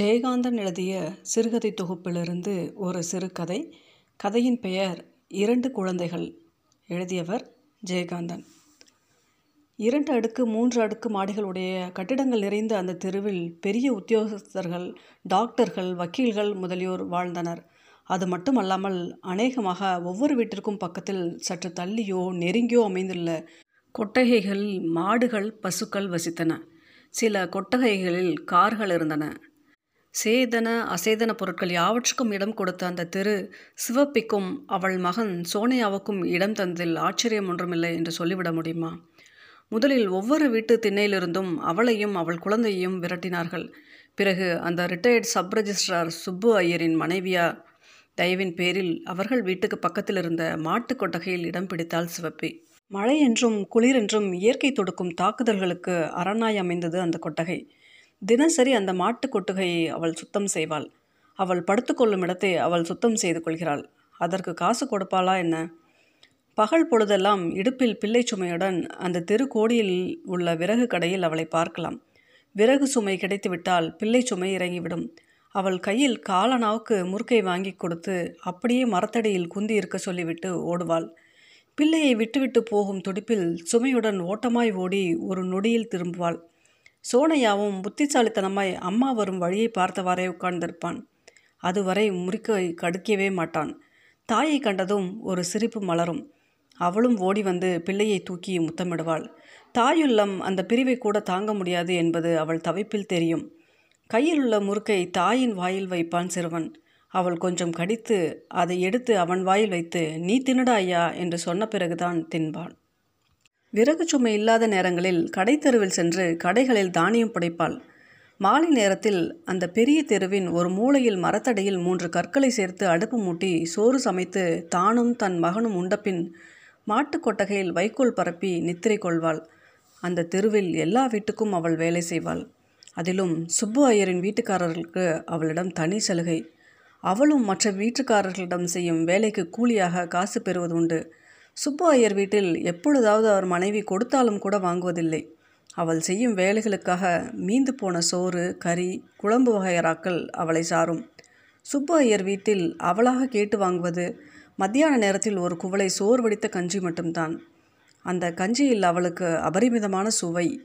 ஜெயகாந்தன் எழுதிய சிறுகதை தொகுப்பிலிருந்து ஒரு சிறுகதை. கதையின் பெயர் இரண்டு குழந்தைகள். எழுதியவர் ஜெயகாந்தன். இரண்டு அடுக்கு மூன்று அடுக்கு மாடிகளுடைய கட்டிடங்கள் நிறைந்த அந்த தெருவில் பெரிய உத்தியோகஸ்தர்கள் டாக்டர்கள் வக்கீல்கள் முதலியோர் வாழ்ந்தனர். அது மட்டுமல்லாமல் அநேகமாக ஒவ்வொரு வீட்டிற்கும் பக்கத்தில் சற்று தள்ளியோ நெருங்கியோ அமைந்துள்ள கொட்டகைகளில் மாடுகள் பசுக்கள் வசித்தன. சில கொட்டகைகளில் கார்கள் இருந்தன. சேதன அசேதன பொருட்கள் யாவற்றுக்கும் இடம் கொடுத்த அந்த தெரு சிவப்பிக்கும் அவள் மகன் சோனியாவுக்கும் இடம் தந்ததில் ஆச்சரியம் ஒன்றுமில்லை என்று சொல்லிவிட முடியுமா? முதலில் ஒவ்வொரு வீட்டு திண்ணையிலிருந்தும் அவளையும் அவள் குழந்தையையும் விரட்டினார்கள். பிறகு அந்த ரிட்டையர்ட் சப் ரெஜிஸ்ட்ரார் சுப்பு ஐயரின் மனைவியா தயவின் பேரில் அவர்கள் வீட்டுக்கு பக்கத்தில் இருந்த மாட்டு கொட்டகையில் இடம் பிடித்தாள் சிவப்பி. மழை என்றும் குளிர் என்றும் இயற்கை தொடுக்கும் தாக்குதல்களுக்கு அரணாய் அமைந்தது அந்த கொட்டகை. தினசரி அந்த மாட்டு கொட்டுகையை அவள் சுத்தம் செய்வாள். அவள் படுத்துக்கொள்ளும் இடத்தை அவள் சுத்தம் செய்து கொள்கிறாள். அதற்கு காசு கொடுப்பாளா என்ன? பகல் பொழுதெல்லாம் இடுப்பில் பிள்ளை சுமையுடன் அந்த தெரு கோடியில் உள்ள விறகு கடையில் அவளை பார்க்கலாம். விறகு சுமை கிடைத்துவிட்டால் பிள்ளை சுமை இறங்கிவிடும். அவள் கையில் காலனாவுக்கு முறுக்கை வாங்கி கொடுத்து அப்படியே மரத்தடியில் குந்தி இருக்க சொல்லிவிட்டு ஓடுவாள். பிள்ளையை விட்டுவிட்டு போகும் துடிப்பில் சுமையுடன் ஓட்டமாய் ஓடி ஒரு நொடியில் திரும்புவாள். சோனையாவும் புத்திசாலித்தனமாய் அம்மா வரும் வழியை பார்த்தவாறே உட்கார்ந்திருப்பான். அதுவரை முறுக்கை கடுக்கவே மாட்டான். தாயை கண்டதும் ஒரு சிரிப்பு மலரும். அவளும் ஓடி வந்து பிள்ளையை தூக்கி முத்தமிடுவாள். தாயுள்ளம் அந்த பிரிவை கூட தாங்க முடியாது என்பது அவள் தவிப்பில் தெரியும். கையில் உள்ள முறுக்கை தாயின் வாயில் வைப்பான் சிறுவன். அவள் கொஞ்சம் கடித்து அதை எடுத்து அவன் வாயில் வைத்து நீ தின்னுடா ஐயா என்று சொன்ன பிறகுதான் தின்பான் விறகு சுமை இல்லாத நேரங்களில் கடை தெருவில் சென்று கடைகளில் தானியம் புடைப்பாள். மாலை நேரத்தில் அந்த பெரிய தெருவின் ஒரு மூலையில் மரத்தடையில் மூன்று கற்களை சேர்த்து அடுப்பு மூட்டி சோறு சமைத்து தானும் தன் மகனும் உண்டபின் மாட்டு கொட்டகையில் வைக்கோல் பரப்பி நித்திரை கொள்வாள். அந்த தெருவில் எல்லா வீட்டுக்கும் அவள் வேலை செய்வாள். அதிலும் சுப்பு ஐயரின் வீட்டுக்காரர்களுக்கு அவளிடம் தனி சலுகை. அவளும் மற்ற வீட்டுக்காரர்களிடம் செய்யும் வேலைக்கு கூலியாக காசு பெறுவது உண்டு. சுப்பு ஐயர் வீட்டில் எப்பொழுதாவது அவர் மனைவி கொடுத்தாலும் கூட வாங்குவதில்லை. அவள் செய்யும் வேலைகளுக்காக மீந்து போன சோறு கறி குழம்பு வகையராக்கள் அவளை சாரும். சுப்பு ஐயர் வீட்டில் அவளாக கேட்டு வாங்குவது மத்தியான நேரத்தில் ஒரு குவளை சோறு வடித்த கஞ்சி மட்டும்தான். அந்த கஞ்சியில் அவளுக்கு அபரிமிதமான சுவை.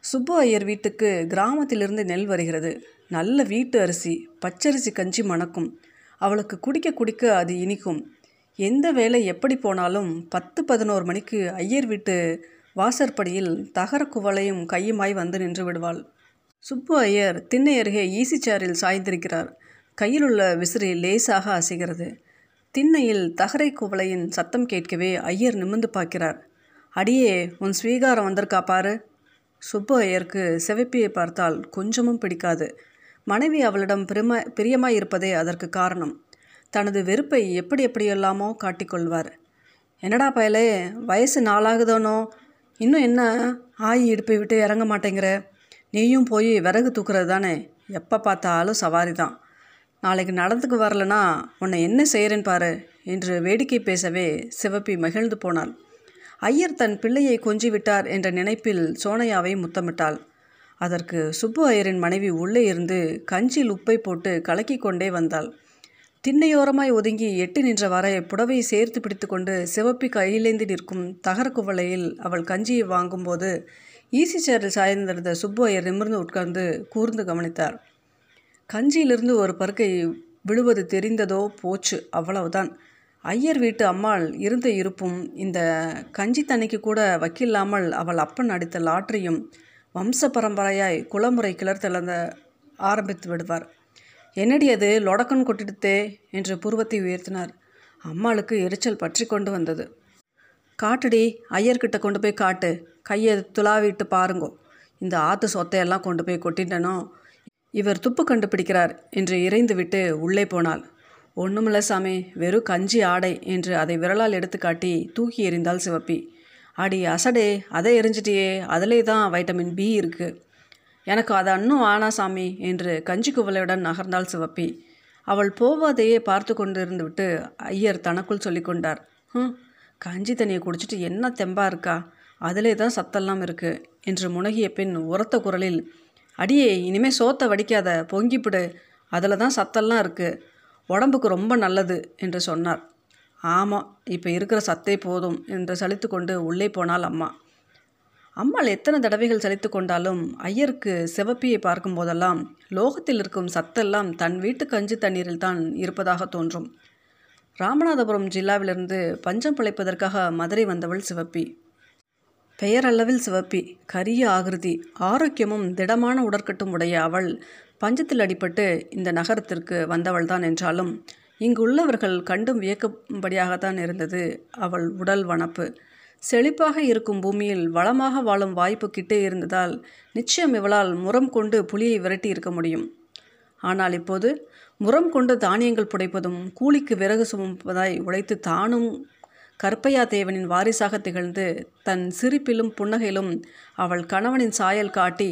சுப்பு ஐயர் வீட்டுக்கு கிராமத்திலிருந்து நெல் வருகிறது. நல்ல வீட்டு அரிசி பச்சரிசி கஞ்சி மணக்கும். அவளுக்கு குடிக்க குடிக்க அது இனிக்கும். எந்த வேலை எப்படி போனாலும் பத்து பதினோரு மணிக்கு ஐயர் வீட்டு வாசற்படியில் தகர குவளையும் கையுமாய் வந்து நின்று விடுவாள். சுப்பு ஐயர் திண்ணை அருகே ஈசி சேரில் சாய்ந்திருக்கிறார். கையிலுள்ள விசிறி லேசாக அசைகிறது. திண்ணையில் தகரை குவளையின் சத்தம் கேட்கவே ஐயர் நிமிர்ந்து பார்க்கிறார். அடியே உன் ஸ்வீகாரம் வந்திருக்கா பாரு. சுப்பு ஐயருக்கு சிவப்பியை பார்த்தால் கொஞ்சமும் பிடிக்காது. மனைவி அவளிடம் பிரிம பிரியமாய் இருப்பதே அதற்கு காரணம். தனது வெறுப்பை எப்படி எப்படியெல்லாமோ காட்டிக்கொள்வார். என்னடா பயலே வயசு நாளாகுதானோ? இன்னும் என்ன ஆயி இடுப்பை விட்டு இறங்க மாட்டேங்கிற? நீயும் போய் விறகு தூக்குறது தானே? எப்போ பார்த்தாலும் சவாரி தான் நாளைக்கு நடந்துக்கு வரலனா உன்னை என்ன செய்கிறேன்னு பாரு என்று வேடிக்கை பேசவே சிவப்பி மகிழ்ந்து போனாள். ஐயர் தன் பிள்ளையை கொஞ்சி விட்டார் என்ற நினைப்பில் சோனையாவை முத்தமிட்டாள். அதற்கு சுப்பு ஐயரின் மனைவி உள்ளே இருந்து கஞ்சியில் உப்பை போட்டு கலக்கி கொண்டே வந்தாள். திண்ணையோரமாய் ஒதுங்கி எட்டி நின்றவாறே புடவையை சேர்த்து பிடித்துக்கொண்டு சிவப்பி கையிலேந்தி நிற்கும் தகர குவளையில் அவள் கஞ்சியை வாங்கும்போது ஈசி சேரில் சாய்ந்திருந்த சுப்பு ஐயர் நிமிர்ந்து உட்கார்ந்து கூர்ந்து கவனித்தார். கஞ்சியிலிருந்து ஒரு பருக்கை விழுவது தெரிந்ததோ போச்சு அவ்வளவுதான். ஐயர் வீட்டு அம்மாள் இருந்த இருப்பும் இந்த கஞ்சி தண்ணிக்கு கூட வக்கில்லாமல் அவள் அப்பன் அடித்த லாட்டரியும் வம்ச பரம்பரையாய் குலமுறை கிளர்த்தெழுந்த ஆரம்பித்து விடுவார். என்னடி அது லொடக்கன் கொட்டிடுத்தே என்று புருவத்தை உயர்த்தினார். அம்மாளுக்கு எரிச்சல் பற்றி கொண்டு வந்தது. காட்டுடி ஐயர்கிட்ட கொண்டு போய் காட்டு. கையை துளாவிட்டு பாருங்கோ. இந்த ஆற்று சொத்தையெல்லாம் கொண்டு போய் கொட்டிட்டனோ? இவர் துப்பு கண்டுபிடிக்கிறார் என்று இறைந்து விட்டு உள்ளே போனாள். ஒன்றுமில்ல சாமி வெறும் கஞ்சி ஆடை என்று அதை விரலால் எடுத்து காட்டி தூக்கி எறிந்தாள் சிவப்பி. அடி அசடே அதை எரிஞ்சிட்டியே அதிலே தான் வைட்டமின் பி இருக்குது எனக்கு அது அன்னும் ஆனா சாமி என்று கஞ்சி குவலையுடன் நகர்ந்தாள் சிவப்பி. அவள் போவாதையே பார்த்து கொண்டிருந்து விட்டு ஐயர் தனக்குள் சொல்லிக்கொண்டார் ம் கஞ்சி தண்ணியை குடிச்சிட்டு என்ன தெம்பா இருக்கா? அதிலே தான் சத்தெல்லாம் இருக்குது என்று முனகிய பின் உரத்த குரலில் அடியே இனிமே சோத்தை வடிக்காத பொங்கிப்பிடு அதில் தான் சத்தெல்லாம் இருக்குது உடம்புக்கு ரொம்ப நல்லது என்று சொன்னார். ஆமாம் இப்போ இருக்கிற சத்தே போதும் என்று சலித்து கொண்டு உள்ளே போனாள் அம்மா. அம்மாள் எத்தனை தடவைகள் சலித்து கொண்டாலும் ஐயருக்கு சிவப்பியை பார்க்கும் போதெல்லாம் லோகத்தில் இருக்கும் சத்தெல்லாம் தன் வீட்டு கஞ்சி தண்ணீரில் தான் இருப்பதாக தோன்றும். ராமநாதபுரம் ஜில்லாவிலிருந்து பஞ்சம் பிழைப்பதற்காக மதுரை வந்தவள் சிவப்பி. பெயரளவில் சிவப்பி. கரிய ஆகிருதி. ஆரோக்கியமும் திடமான உடற்கட்டும் உடைய அவள் பஞ்சத்தில் அடிபட்டு இந்த நகரத்திற்கு வந்தவள்தான் என்றாலும் இங்கு உள்ளவர்கள் கண்டும் வியக்கும்படியாகத்தான் இருந்தது அவள் உடல் வனப்பு. செழிப்பாக இருக்கும் பூமியில் வளமாக வாழும் வாய்ப்பு கிட்டே இருந்ததால் நிச்சயம் இவளால் முரம் கொண்டு புலியை விரட்டி இருக்க முடியும். ஆனால் இப்போது முரம் கொண்டு தானியங்கள் புடைப்பதும் கூலிக்கு விறகு சுமப்பதாய் உழைத்து தானும் கற்பையா தேவனின் வாரிசாக திகழ்ந்து தன் சிரிப்பிலும் புன்னகையிலும் அவள் கணவனின் சாயல் காட்டி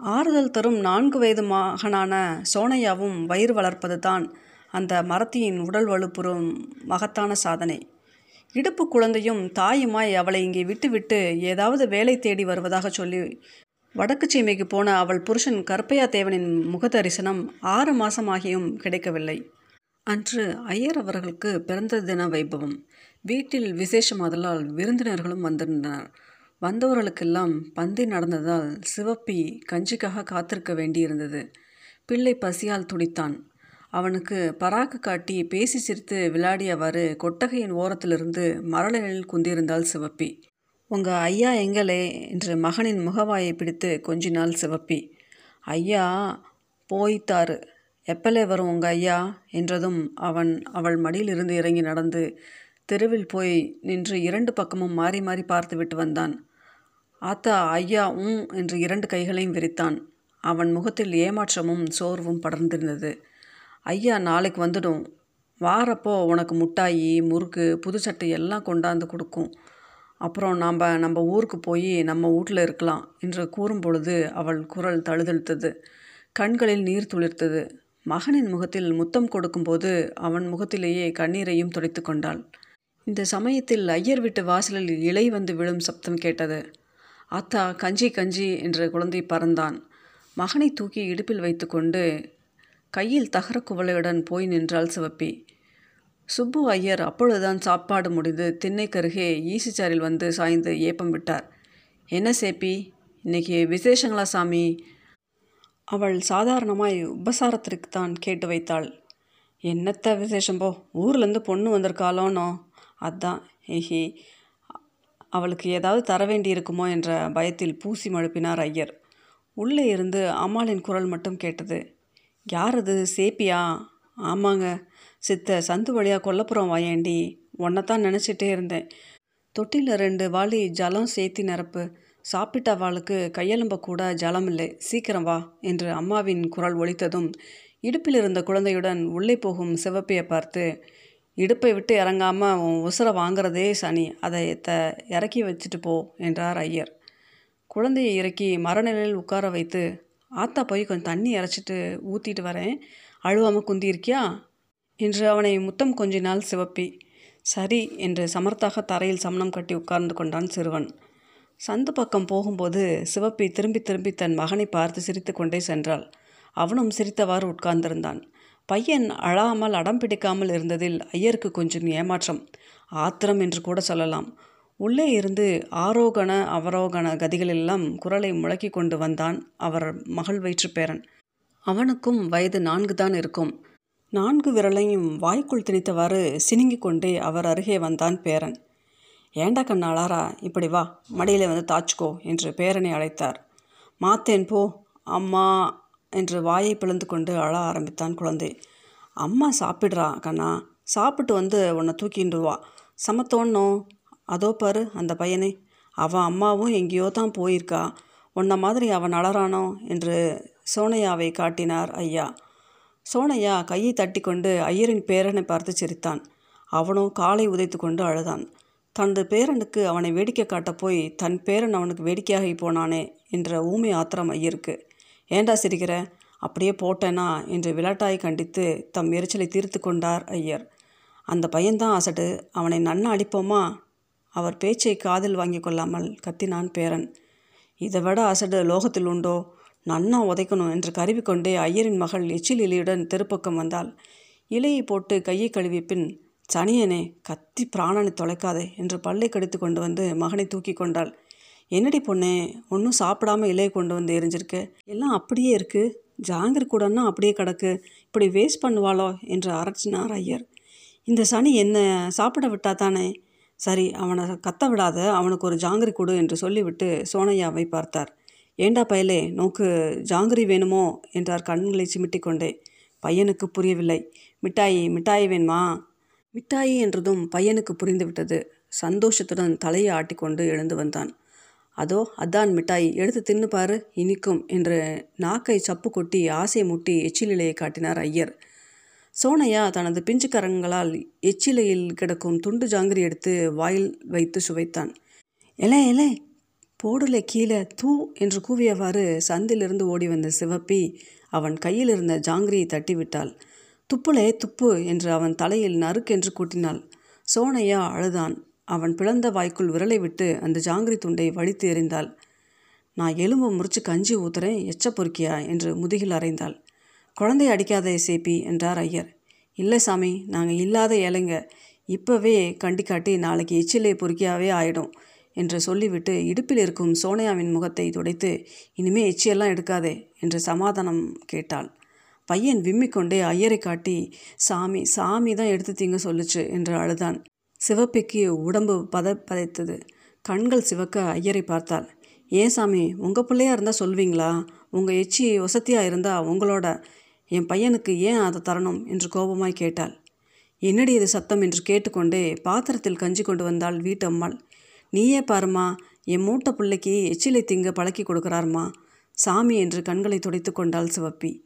ஆறுதல் தரும் நான்கு வயது மகனான சோனையாவும் வயிறு வளர்ப்பது தான் அந்த மரத்தியின் உடல் வலுப்புறும் மகத்தான சாதனை. இடுப்பு குழந்தையும் தாயுமாய் அவளை இங்கே விட்டுவிட்டு ஏதாவது வேலை தேடி வருவதாக சொல்லி வடக்கு சீமைக்கு போன அவள் புருஷன் கற்பையா தேவனின் முகதரிசனம் ஆறு மாசமாகியும் கிடைக்கவில்லை. அன்று ஐயர் அவர்களுக்கு பிறந்த தின வைபவம். வீட்டில் விசேஷமாதலால் விருந்தினர்களும் வந்திருந்தனர். வந்தவர்களுக்கெல்லாம் பந்தி நடந்ததால் சிவப்பி கஞ்சிக்காக காத்திருக்க வேண்டியிருந்தது. பிள்ளை பசியால் துடித்தான். அவனுக்கு பராக்கு காட்டி பேசி சிரித்து விளையாடியவாறு கொட்டகையின் ஓரத்திலிருந்து மரளில் குந்தியிருந்தாள் சிவப்பி. உங்க ஐயா எங்களே என்று மகனின் முகவாயை பிடித்து கொஞ்சினாள் சிவப்பி. ஐயா போய்த்தாரு எப்பலே வரும் உங்க ஐயா? என்றதும் அவன் அவள் மடியிலிருந்து இறங்கி நடந்து தெருவில் போய் நின்று இரண்டு பக்கமும் மாறி மாறி பார்த்துவிட்டு வந்தான். ஆத்தா ஐயா உம் என்று இரண்டு கைகளையும் விரித்தான். அவன் முகத்தில் ஏமாற்றமும் சோர்வும் படர்ந்திருந்தது. ஐயா நாளைக்கு வந்துடும். வாரப்போ உனக்கு முட்டாயி முறுக்கு புது சட்டை எல்லாம் கொண்டாந்து கொடுக்கும். அப்புறம் நாம் நம்ம ஊருக்கு போய் நம்ம வீட்டில் இருக்கலாம் என்று கூறும் பொழுது அவள் குரல் தழுதழுத்தது. கண்களில் நீர் துளிர்த்தது. மகனின் முகத்தில் முத்தம் கொடுக்கும்போது அவன் முகத்திலேயே கண்ணீரையும் துடைத்து கொண்டாள். இந்த சமயத்தில் ஐயர் வீட்டு வாசலில் இலை வந்து விழும் சப்தம் கேட்டது. அத்தா கஞ்சி கஞ்சி என்று குழந்தை பறந்தான். மகனை தூக்கி இடுப்பில் வைத்துக்கொண்டு கையில் தகர குவளையுடன் போய் நின்றாள் சிவப்பி. சுப்பு ஐயர் அப்பொழுதுதான் சாப்பாடு முடிந்து திண்ணைக்கருகே ஈசிச்சாரில் வந்து சாய்ந்து ஏப்பம் விட்டார். என்ன சேப்பி? இன்னைக்கு விசேஷங்களா சாமி? அவள் சாதாரணமாய் உபசாரத்திற்கு தான் கேட்டு வைத்தாள். என்னத்த விசேஷம் போ ஊர்லேருந்து பொண்ணு வந்திருக்காளோனோ? அதான் ஏஹி. அவளுக்கு ஏதாவது தர வேண்டி இருக்குமோ என்ற பயத்தில் பூசி மழுப்பினார் ஐயர். உள்ளே இருந்து அம்மாளின் குரல் மட்டும் கேட்டது. யார் அது? சேப்பியா? ஆமாங்க. சித்த சந்து வழியாக கொல்லப்புறம் வாயேண்டி. உன்னைத்தான் நினச்சிட்டே இருந்தேன். தொட்டியில் ரெண்டு வாளி ஜலம் சேர்த்தி நிரப்பு. சாப்பிட்ட வாளுக்கு கையெலும்ப கூட ஜலம் இல்லை சீக்கிரம் வா என்று அம்மாவின் குரல் ஒலித்ததும் இடுப்பில் இருந்த குழந்தையுடன் உள்ளே போகும் சிவப்பையை பார்த்து இடுப்பை விட்டு இறங்காமல் உன் உசுரை வாங்குறதே சனி. அதை த இறக்கி வச்சுட்டு போ என்றார் ஐயர். குழந்தையை இறக்கி மரநிலையில் உட்கார வைத்து ஆத்தா போய் கொஞ்சம் தண்ணி இறைச்சிட்டு ஊற்றிட்டு வரேன். அழுவாமல் குந்தியிருக்கியா? என்று அவனை முத்தம் கொஞ்சினாள் சிவப்பி. சரி என்று சமர்த்தாக தரையில் சமணம் கட்டி உட்கார்ந்து கொண்டான் சிறுவன். சந்து பக்கம் போகும்போது சிவப்பி திரும்பி திரும்பி தன் மகனை பார்த்து சிரித்து கொண்டே சென்றாள். அவனும் சிரித்தவாறு உட்கார்ந்திருந்தான். பையன் அழாமல் அடம் பிடிக்காமல் இருந்ததில் ஐயருக்கு கொஞ்சம் ஏமாற்றம். ஆத்திரம் என்று கூட சொல்லலாம். உள்ளே இருந்து ஆரோகண அவரோகண கதிகளெல்லாம் குரலை முழக்கி கொண்டு வந்தான் அவர் மகள் வயிற்று பேரன் அவனுக்கும் வயது நான்கு தான் இருக்கும். நான்கு விரலையும் வாய்க்குள் திணித்தவாறு சினுங்கி கொண்டே அவர் அருகே வந்தான் பேரன். ஏண்டா கண்ணாளாரா இப்படி வா மடியில் வந்து தாச்சுக்கோ என்று பேரனை அழைத்தார். மாத்தேன் போ அம்மா என்று வாயை பிளந்து கொண்டு அழ ஆரம்பித்தான் குழந்தை. அம்மா சாப்பிட்றா கண்ணா சாப்பிட்டு வந்து உன்னை தூக்கிண்டு வா சமத்தோன்னோ அதோ பாரு அந்த பையனை. அவன் அம்மாவும் எங்கேயோ தான் போயிருக்கா. உன்ன மாதிரி அவன் அலறானோ என்று சோனையாவை காட்டினார் ஐயா. சோனையா கையை தட்டி கொண்டு ஐயரின் பேரனை பார்த்து சிரித்தான். அவனும் காலை உதைத்து கொண்டு அழுதான். தனது பேரனுக்கு அவனை வேடிக்கை காட்டப் போய் தன் பேரன் அவனுக்கு வேடிக்கையாகி போனானே என்ற ஊமை ஆத்திரம் ஐயருக்கு. ஏண்டா சிரிக்கிற? அப்படியே போட்டேனா? என்று விளாட்டாய் கண்டித்து தம் எரிச்சலை தீர்த்து கொண்டார் ஐயர். அந்த பையன்தான் அசடு அவனை நன்னா அடிப்போமா? அவர் பேச்சை காதில் வாங்கி கொள்ளாமல் கத்தினான் பேரன். இதை விட அசடு லோகத்தில் உண்டோ? நன்னா உதைக்கணும் என்று கருவிக்கொண்டே ஐயரின் மகள் எச்சில் இலையுடன் தெருப்பக்கம் வந்தாள். இலையை போட்டு கையை கழுவி பின் சனியனே கத்தி பிராணனை தொலைக்காதே என்று பல்லை கடித்து கொண்டு வந்து மகனை தூக்கி கொண்டாள். என்னடி பொண்ணே ஒன்றும் சாப்பிடாம இலையை கொண்டு வந்து எரிஞ்சிருக்கு? எல்லாம் அப்படியே இருக்குது ஜாங்கிர் கூடன்னா அப்படியே கிடக்கு. இப்படி வேஸ்ட் பண்ணுவாளோ? என்று அரச்சினார் ஐயர். இந்த சனி என்ன சாப்பிட விட்டா தானே சரி அவனை கத்த விடாத அவனுக்கு ஒரு ஜாங்கிரி கொடு என்று சொல்லிவிட்டு சோனையாவை பார்த்தார். ஏண்டா பயலே நோக்கு ஜாங்கிரி வேணுமோ? என்றார் கண்களை சிமிட்டிக்கொண்டே. பையனுக்கு புரியவில்லை. மிட்டாயி மிட்டாயி வேணுமா? மிட்டாயி என்றதும் பையனுக்கு புரிந்துவிட்டது. சந்தோஷத்துடன் தலையை ஆட்டிக்கொண்டு எழுந்து வந்தான். அதோ அதான் மிட்டாய் எடுத்து தின்னுப்பாரு இனிக்கும் என்று நாக்கை சப்பு கொட்டி ஆசை முட்டி எச்சிலிலையை காட்டினார் ஐயர். சோனையா தனது பிஞ்சுக்கரங்களால் எச்சிலையில் கிடக்கும் துண்டு ஜாங்கிரி எடுத்து வாயில் வைத்து சுவைத்தான். எலே எலே போடலை கீழே தூ என்று கூவியவாறு சந்திலிருந்து ஓடி வந்த சிவப்பி அவன் கையில் இருந்த ஜாங்கிரியை தட்டிவிட்டாள். துப்புலே துப்பு என்று அவன் தலையில் நறுக்கென்று கூட்டினாள். சோனையா அழுதான். அவன் பிளந்த வாய்க்குள் விரலை விட்டு அந்த ஜாங்கிரி துண்டை வழித்து எறிந்தாள். நான் எலும்பு முறிச்சு கஞ்சி ஊத்துறேன் எச்ச பொறுக்கியா என்று முதுகில் அறைந்தாள். குழந்தை அடிக்காத சேப்பி என்றார் ஐயர். இல்லை சாமி நாங்கள் இல்லாத ஏழைங்க. இப்போவே கண்டிக்காட்டி நாளைக்கு எச்சிலே பொறுக்கியாவே ஆயிடும் என்று சொல்லிவிட்டு இடுப்பில் இருக்கும் சோனையாவின் முகத்தை துடைத்து இனிமே எச்சியெல்லாம் எடுக்காதே என்று சமாதானம் கேட்டாள். பையன் விம்மிக்கொண்டே ஐயரை காட்டி சாமி சாமி தான் எடுத்து தீங்க சொல்லுச்சு என்று அழுதான். சிவப்பிக்கு உடம்பு பத பதைத்தது. கண்கள் சிவக்க ஐயரை பார்த்தாள். ஏன் சாமி உங்கள் பிள்ளையாக இருந்தால் சொல்வீங்களா? உங்கள் எச்சி வசதியாக இருந்தால் உங்களோட என் பையனுக்கு ஏன் அதை தரணும்? என்று கோபமாய் கேட்டாள். என்னடி இது சத்தம்? என்று கேட்டுக்கொண்டே பாத்திரத்தில் கஞ்சி கொண்டு வந்தாள் வீட்டு அம்மாள் நீயே பாருமா என் மூட்டை பிள்ளைக்கு எச்சிலை திங்க பழக்கி கொடுக்குறாருமா. சாமி என்று கண்களை துடைத்து கொண்டாள் சிவப்பி.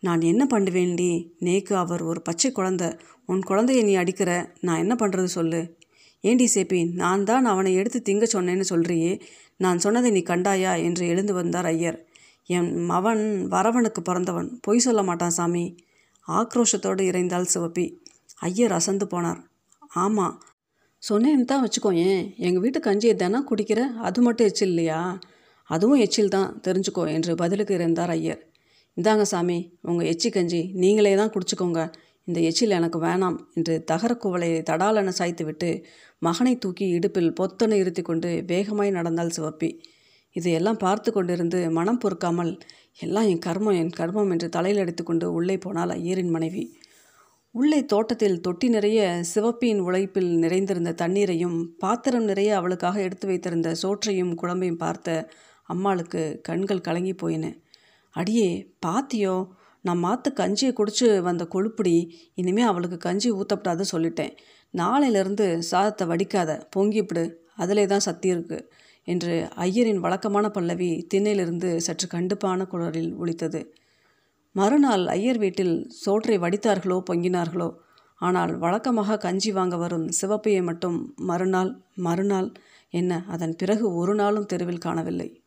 நான் என்ன பண்ணுவேண்டி நேக்கு அவர் ஒரு பச்சை குழந்தை. உன் குழந்தைய நீ அடிக்கிற. நான் என்ன பண்ணுறது சொல்லு? ஏண்டி சேப்பி நான் தான் அவனை எடுத்து திங்க சொன்னேன்னு சொல்றியே. நான் சொன்னதை நீ கண்டாயா? என்று எழுந்து வந்தார் ஐயர். என் மவன் வரவனுக்கு பிறந்தவன். பொய் சொல்ல மாட்டான் சாமி. ஆக்ரோஷத்தோடு இறைந்தாள் சிவப்பி. ஐயர் அசந்து போனார். ஆமாம் சொன்னேன்னு தான் வச்சுக்கோ ஏன் எங்கள் வீட்டு கஞ்சியை தினம் குடிக்கிற? அது மட்டும் எச்சில் இல்லையா? அதுவும் எச்சில் தான். தெரிஞ்சுக்கோ என்று பதிலுக்கு இருந்தார் ஐயர். இந்தாங்க சாமி உங்கள் எச்சி கஞ்சி நீங்களே தான் குடிச்சுக்கோங்க. இந்த எச்சில் எனக்கு வேணாம் என்று தகர குவளை தடாலென சாய்த்துவிட்டு மகனை தூக்கி இடுப்பில் பொத்தனை இருத்தி கொண்டு வேகமாய் நடந்தாள் சிவப்பி. இதையெல்லாம் பார்த்து கொண்டிருந்து மனம் பொறுக்காமல் எல்லாம் என் கர்மம் என் கர்மம் என்று தலையில் அடித்துக்கொண்டு உள்ளே போனால் ஐயரின் மனைவி. உள்ளே தோட்டத்தில் தொட்டி நிறைய சிவப்பியின் உழைப்பில் நிறைந்திருந்த தண்ணீரையும் பாத்திரம் நிறைய அவளுக்காக எடுத்து வைத்திருந்த சோற்றையும் குழம்பையும் பார்த்த அம்மாளுக்கு கண்கள் கலங்கி போயின. அடியே பாத்தியோ நான் மாற்று கஞ்சியை குடிச்சு வந்த கொழுப்புடி இனிமேல் அவளுக்கு கஞ்சி ஊற்றப்படாது சொல்லிட்டேன். நாளையிலேருந்து சாதத்தை வடிக்காத பொங்கிப்பிடு. அதிலே தான் சக்தி இருக்குது என்று ஐயரின் வழக்கமான பல்லவி திண்ணையிலிருந்து சற்று கண்டுப்பான குரலில் ஒழித்தது மறுநாள் ஐயர் வீட்டில் சோற்றை வடித்தார்களோ பொங்கினார்களோ? ஆனால் வழக்கமாக கஞ்சி வாங்க வரும் சிவப்பையை மட்டும் மறுநாள் மறுநாள் என்ன? அதன் பிறகு ஒரு நாளும் தெருவில் காணவில்லை.